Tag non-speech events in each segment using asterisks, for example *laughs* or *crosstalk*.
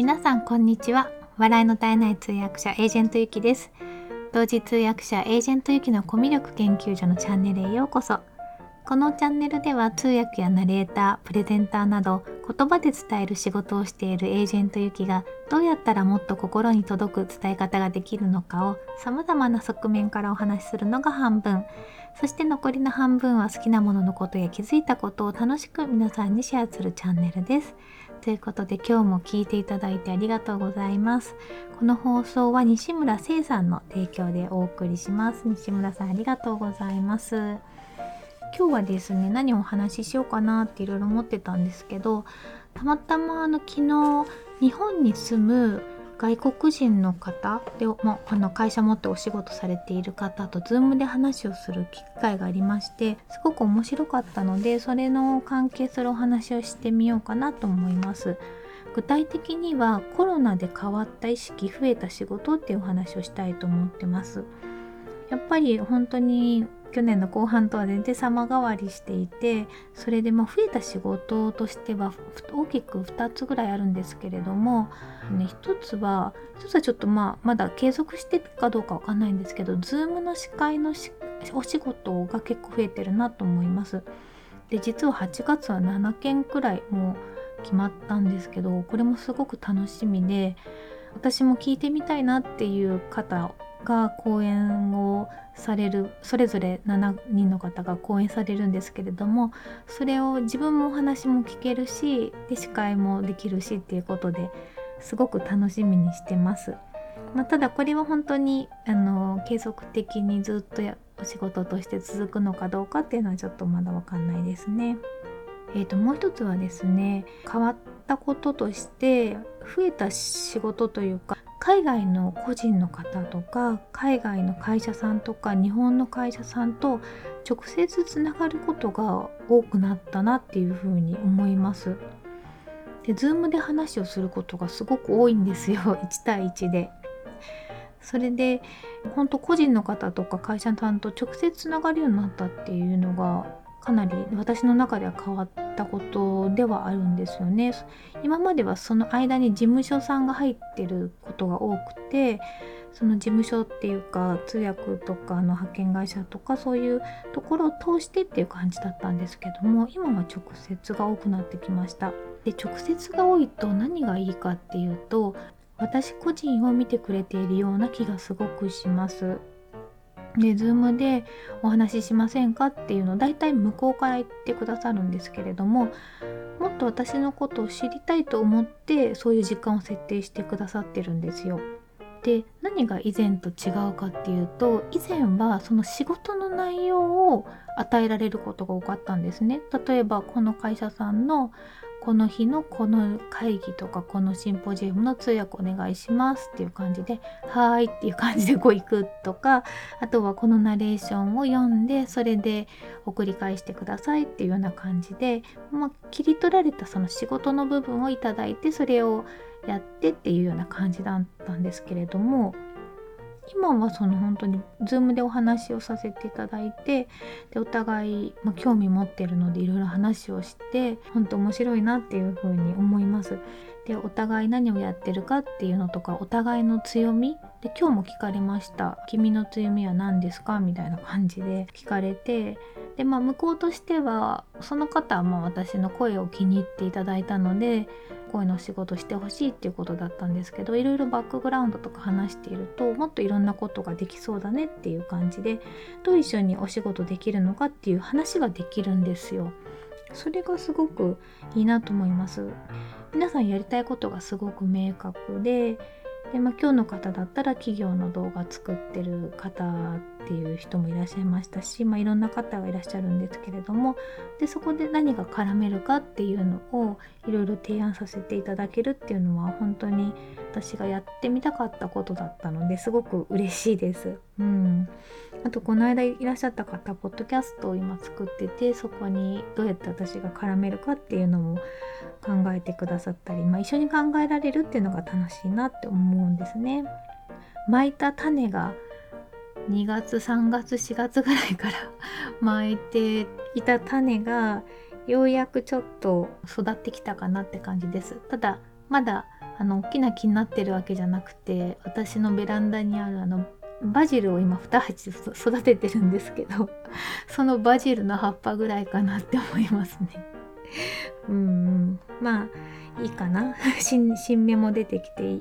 皆さんこんにちは。笑いの絶えない通訳者エージェントゆきです。同時通訳者エージェントゆきのコミュ力研究所のチャンネルへようこそ。このチャンネルでは通訳やナレーター、プレゼンターなど言葉で伝える仕事をしているエージェントゆきがどうやったらもっと心に届く伝え方ができるのかを様々な側面からお話しするのが半分。そして残りの半分は好きなもののことや気づいたことを楽しく皆さんにシェアするチャンネルです。ということで今日も聞いていただいてありがとうございます。この放送は西村聖さんの提供でお送りします。西村さんありがとうございます。今日はですね何をお話ししようかなっていろいろ思ってたんですけどたまたまあの昨日日本に住む外国人の方で、まあ、の会社持ってお仕事されている方と Zoom で話をする機会がありましてすごく面白かったのでそれの関係するお話をしてみようかなと思います。具体的にはコロナで変わった意識増えた仕事っていうお話をしたいと思ってます。やっぱり本当に去年の後半とは全然様変わりしていてそれでまあ増えた仕事としては大きく2つぐらいあるんですけれども、ね、1つは1つはちょっとまあまだ継続してるかどうかわかんないんですけど Zoom の司会のお仕事が結構増えてるなと思います。で実は8月は7件くらいもう決まったんですけどこれもすごく楽しみで私も聞いてみたいなっていう方が講演をされるそれぞれ7人の方が講演されるんですけれどもそれを自分もお話も聞けるしで司会もできるしっていうことですごく楽しみにしてます。まあ、ただこれは本当にあの継続的にずっとお仕事として続くのかどうかっていうのはちょっとまだわかんないですね。えー、ともう一つはですね変わったこととして増えた仕事というか海外の個人の方とか海外の会社さんとか日本の会社さんと直接つながることが多くなったなっていうふうに思います。で Zoom で話をすることがすごく多いんですよ *laughs* 1対1で。それで本当個人の方とか会社さんと直接つながるようになったっていうのがかなり私の中では変わったことではあるんですよね。今まではその間に事務所さんが入ってることが多くてその事務所っていうか通訳とかの派遣会社とかそういうところを通してっていう感じだったんですけども今は直接が多くなってきました。で直接が多いと何がいいかっていうと私個人を見てくれているような気がすごくします。で、Zoom でお話ししませんかっていうのを大体向こうから言ってくださるんですけれどももっと私のことを知りたいと思ってそういう時間を設定してくださってるんですよ。で何が以前と違うかっていうと以前はその仕事の内容を与えられることが多かったんですね。例えばこの会社さんのこの日のこの会議とかこのシンポジウムの通訳お願いしますっていう感じで「はーい」っていう感じでこう行くとかあとはこのナレーションを読んでそれで送り返してくださいっていうような感じで、まあ、切り取られたその仕事の部分をいただいてそれをやってっていうような感じだったんですけれども今はその本当に Zoom でお話をさせていただいてでお互い、まあ、興味持ってるのでいろいろ話をして本当面白いなっていうふうに思います。でお互い何をやってるかっていうのとかお互いの強みで今日も聞かれました「君の強みは何ですか?」みたいな感じで聞かれてでまあ向こうとしてはその方はまあ私の声を気に入っていただいたので声の仕事してほしいっていうことだったんですけどいろいろバックグラウンドとか話しているともっといろんなことができそうだねっていう感じでどう一緒にお仕事できるのかっていう話ができるんですよ。それがすごくいいなと思います。皆さんやりたいことがすごく明確でで、まあ、今日の方だったら企業の動画作ってる方っていう人もいらっしゃいましたし、まあ、いろんな方がいらっしゃるんですけれどもでそこで何が絡めるかっていうのをいろいろ提案させていただけるっていうのは本当に私がやってみたかったことだったのですごく嬉しいです。うん、あとこの間いらっしゃった方ポッドキャストを今作っててそこにどうやって私が絡めるかっていうのも考えてくださったり、まあ、一緒に考えられるっていうのが楽しいなって思うんですね。巻いた種が2月3月4月ぐらいから *laughs* 巻いていた種がようやくちょっと育ってきたかなって感じです。ただまだあの大きな木になってるわけじゃなくて私のベランダにあるあのバジルを今2鉢育ててるんですけど *laughs* そのバジルの葉っぱぐらいかなって思いますね。うん、まあいいかな *laughs* 新芽も出てきて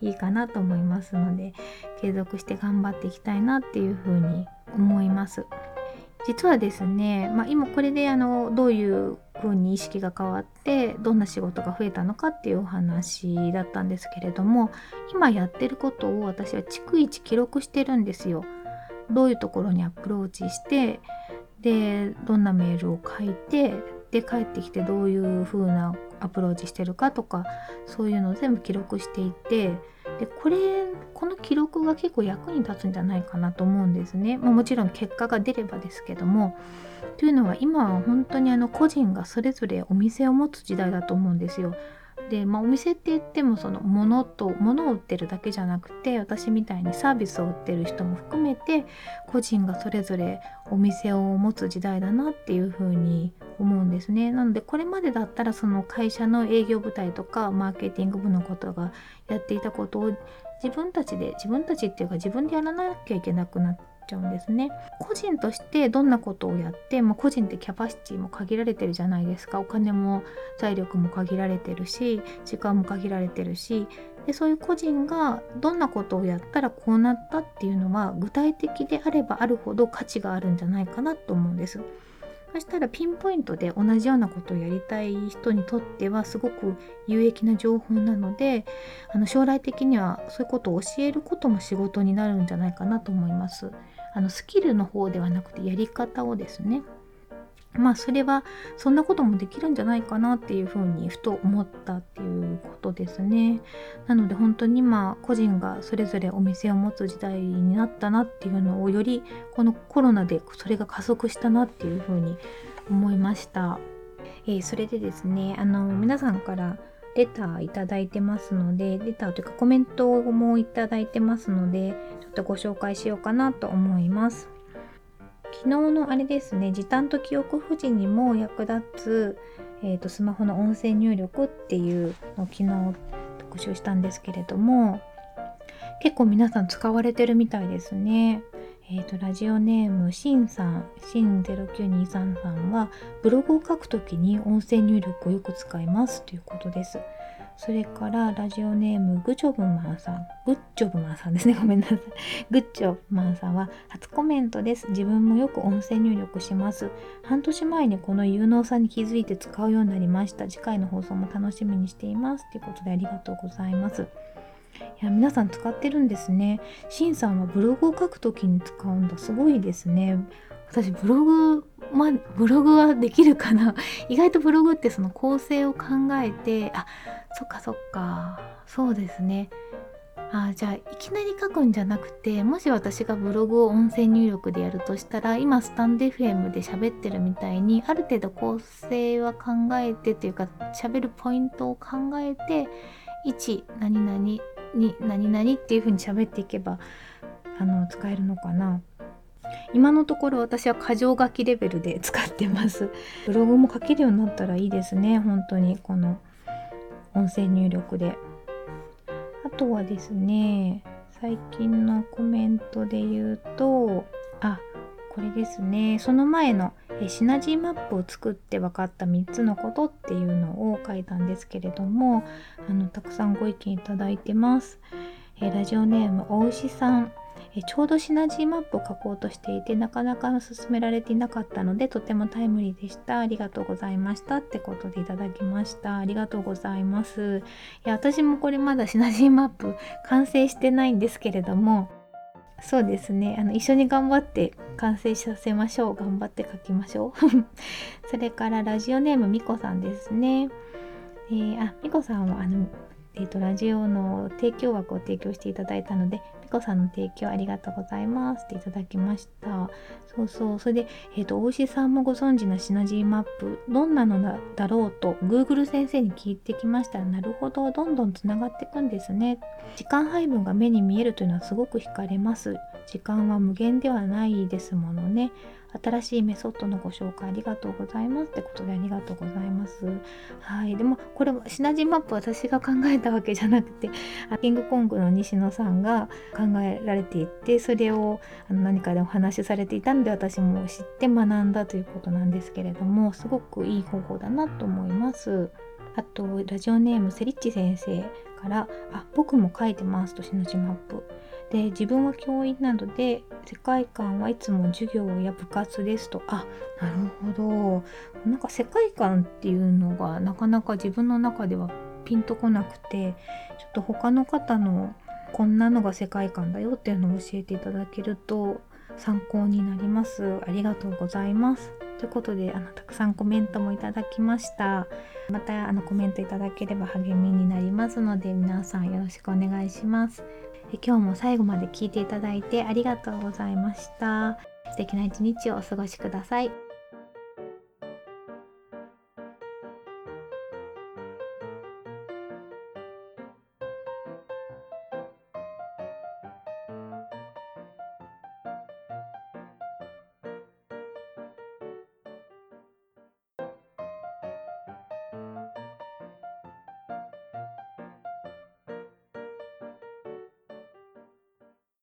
いいかなと思いますので継続して頑張っていきたいなっていうふうに思います。実はですね、まあ、今これであのどういう風に意識が変わってどんな仕事が増えたのかっていうお話だったんですけれども今やってることを私は逐一記録してるんですよ。どういうところにアプローチしてでどんなメールを書いてで帰ってきてどういう風なアプローチしてるかとかそういうのを全部記録していてでこれこの記録が結構役に立つんじゃないかなと思うんですね、まあ、もちろん結果が出ればですけどもというのは今は本当にあの個人がそれぞれお店を持つ時代だと思うんですよ。で、まあ、お店って言ってもその物と物を売ってるだけじゃなくて私みたいにサービスを売ってる人も含めて個人がそれぞれお店を持つ時代だなっていうふうに思うんですね。なのでこれまでだったらその会社の営業部隊とかマーケティング部のことがやっていたことを自分たちで自分たちっていうか自分でやらなきゃいけなくなっちゃうんですね。個人としてどんなことをやって、まあ、個人ってキャパシティも限られてるじゃないですかお金も財力も限られてるし時間も限られてるしでそういう個人がどんなことをやったらこうなったっていうのは具体的であればあるほど価値があるんじゃないかなと思うんです。そしたらピンポイントで同じようなことをやりたい人にとってはすごく有益な情報なのであの将来的にはそういうことを教えることも仕事になるんじゃないかなと思います。あのスキルの方ではなくてやり方をですねまあそれはそんなこともできるんじゃないかなっていうふうにふと思ったっていうことですね。なので本当に今個人がそれぞれお店を持つ時代になったなっていうのをよりこのコロナでそれが加速したなっていうふうに思いました。えー、それでですねあの皆さんからレターいただいてますのでレターというかコメントもいただいてますのでちょっとご紹介しようかなと思います。昨日のあれですね時短と記憶保持にも役立つ、えーと、スマホの音声入力っていうのを昨日特集したんですけれども結構皆さん使われてるみたいですね。えーと、ラジオネームしんさんしん09233さんはブログを書くときに音声入力をよく使いますということです。それからラジオネームグチョブマンさん。グッチョブマンさんですね。*laughs* ごめんなさい。グッチョブマンさんは初コメントです。自分もよく音声入力します。半年前にこの有能さに気づいて使うようになりました。次回の放送も楽しみにしています。ということでありがとうございます。いや皆さん使ってるんですね。シンさんはブログを書くときに使うんだ。すごいですね。私ブログまブログはできるかな。*laughs* 意外とブログってその構成を考えてあそっかそっか。そうですね。あじゃあいきなり書くんじゃなくてもし私がブログを音声入力でやるとしたら今スタンド FM で喋ってるみたいにある程度構成は考えてというか喋るポイントを考えて1何々に何々っていう風に喋っていけばあの使えるのかな。今のところ私は箇条書きレベルで使ってます。*laughs* ブログも書けるようになったらいいですね本当に。この音声入力で。あとはですね最近のコメントで言うとあこれですね。その前のシナジーマップを作って分かった3つのことっていうのを書いたんですけれどもあのたくさんご意見いただいてます。えラジオネームお牛さん。ちょうどシナジーマップを書こうとしていてなかなか進められていなかったのでとてもタイムリーでした。ありがとうございました。ってことでいただきました。ありがとうございます。いや私もこれまだシナジーマップ完成してないんですけれどもそうですね。あの一緒に頑張って完成させましょう。頑張って書きましょう。*laughs* それからラジオネームみこさんですね。えー、あみこさんはあのえーと、ラジオの提供枠を提供していただいたので、ピコさんの提供ありがとうございますっていただきました。そうそう。それで、えっ、ー、と、大石さんもご存知のシナジーマップ、どんなのだろうと、Google 先生に聞いてきましたら、なるほど、どんどんつながっていくんですね。時間配分が目に見えるというのはすごく惹かれます。時間は無限ではないですものね。新しいメソッドのご紹介ありがとうございますってことでありがとうございます。はい。でもこれシナジーマップ私が考えたわけじゃなくてキングコングの西野さんが考えられていてそれをあの何かでお話しされていたので私も知って学んだということなんですけれどもすごくいい方法だなと思います。あとラジオネームセリッチ先生から「あ僕も書いてます」と「しのちマップ」で自分は教員などで世界観はいつも授業や部活ですとあなるほどなんか世界観っていうのがなかなか自分の中ではピンとこなくてちょっと他の方のこんなのが世界観だよっていうのを教えていただけると参考になります。ありがとうございます。ということであのたくさんコメントもいただきました。またあのコメントいただければ励みになりますので皆さんよろしくお願いします。今日も最後まで聞いていただいてありがとうございました。素敵な一日をお過ごしください。